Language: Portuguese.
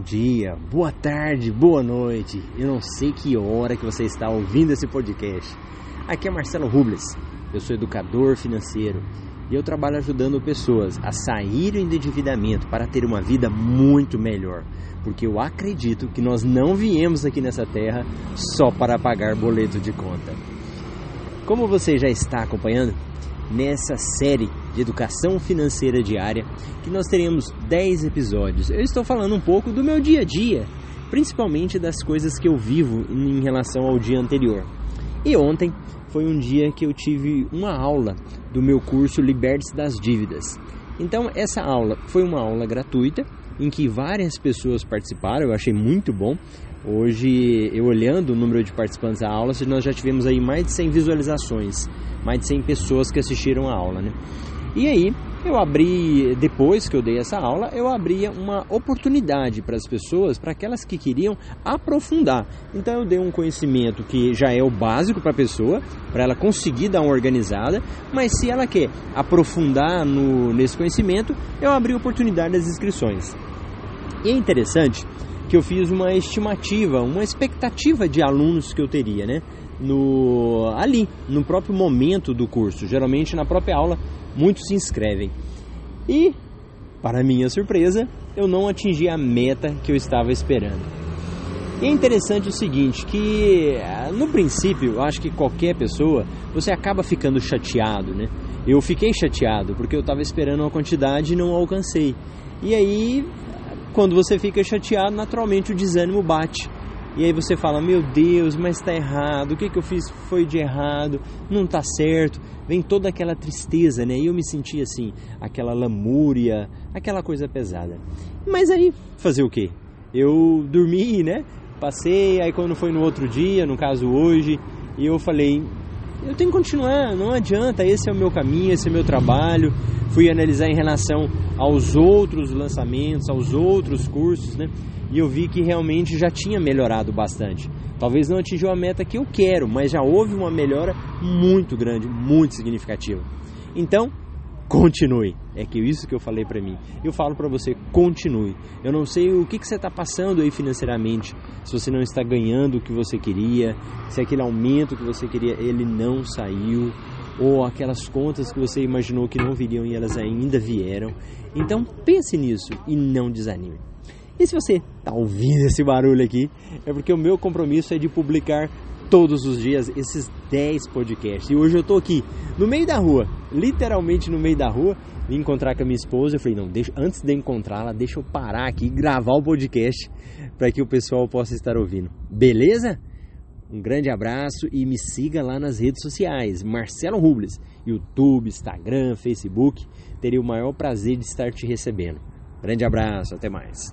dia, boa tarde, boa noite. Eu não sei que hora que você está ouvindo esse podcast. Aqui é Marcelo Rubles. Eu sou educador financeiro e eu trabalho ajudando pessoas a saírem do endividamento para ter uma vida muito melhor. Porque eu acredito que nós não viemos aqui nessa terra só para pagar boleto de conta. Como você já está acompanhando, nessa série de educação financeira diária, que nós teremos 10 episódios. Eu estou falando um pouco do meu dia a dia, principalmente das coisas que eu vivo em relação ao dia anterior. E ontem foi um dia que eu tive uma aula do meu curso Liberte-se das Dívidas. Então, essa aula foi uma aula gratuita em que várias pessoas participaram, eu achei muito bom. Hoje, eu olhando o número de participantes da aula, nós já tivemos aí mais de 100 visualizações, mais de 100 pessoas que assistiram a aula, né? E aí, eu abri, depois que eu dei essa aula, eu abria uma oportunidade para as pessoas, para aquelas que queriam aprofundar. Então eu dei um conhecimento que já é o básico para a pessoa, para ela conseguir dar uma organizada, mas se ela quer aprofundar no, nesse conhecimento, eu abri oportunidade das inscrições. E é interessante que eu fiz uma estimativa, uma expectativa de alunos que eu teria, né? No, ali, no próprio momento do curso. Geralmente na própria aula muitos se inscrevem. E, para minha surpresa, eu não atingi a meta que eu estava esperando. E é interessante o seguinte, que no princípio, eu acho que qualquer pessoa, você acaba ficando chateado, né? Eu fiquei chateado porque eu estava esperando uma quantidade e não alcancei. E aí, quando você fica chateado, naturalmente o desânimo bate. E aí você fala, meu Deus, mas está errado, o que, que eu fiz foi de errado, não está certo. Vem toda aquela tristeza, né? E eu me senti assim, aquela lamúria, aquela coisa pesada. Mas aí, fazer o quê? Eu dormi, né? Passei, aí quando foi no outro dia, no caso hoje, e eu falei, eu tenho que continuar, não adianta, esse é o meu caminho, esse é o meu trabalho. Fui analisar em relação aos outros lançamentos, aos outros cursos, né? e eu vi que realmente já tinha melhorado bastante. Talvez não atingiu a meta que eu quero, mas já houve uma melhora muito grande, muito significativa. Então, continue. É que isso que eu falei para mim. Eu falo para você, continue. Eu não sei o que, que você está passando aí financeiramente, se você não está ganhando o que você queria, se aquele aumento que você queria, ele não saiu, ou aquelas contas que você imaginou que não viriam e elas ainda vieram. Então pense nisso e não desanime. E se você está ouvindo esse barulho aqui, é porque o meu compromisso é de publicar todos os dias esses 10 podcasts. E hoje eu estou aqui, no meio da rua, literalmente no meio da rua, vim encontrar com a minha esposa. Eu falei, não, deixa, antes de encontrá-la, deixa eu parar aqui e gravar o podcast para que o pessoal possa estar ouvindo. Beleza? Um grande abraço e me siga lá nas redes sociais, Marcelo Rubles, YouTube, Instagram, Facebook. Teria o maior prazer de estar te recebendo. Grande abraço, até mais.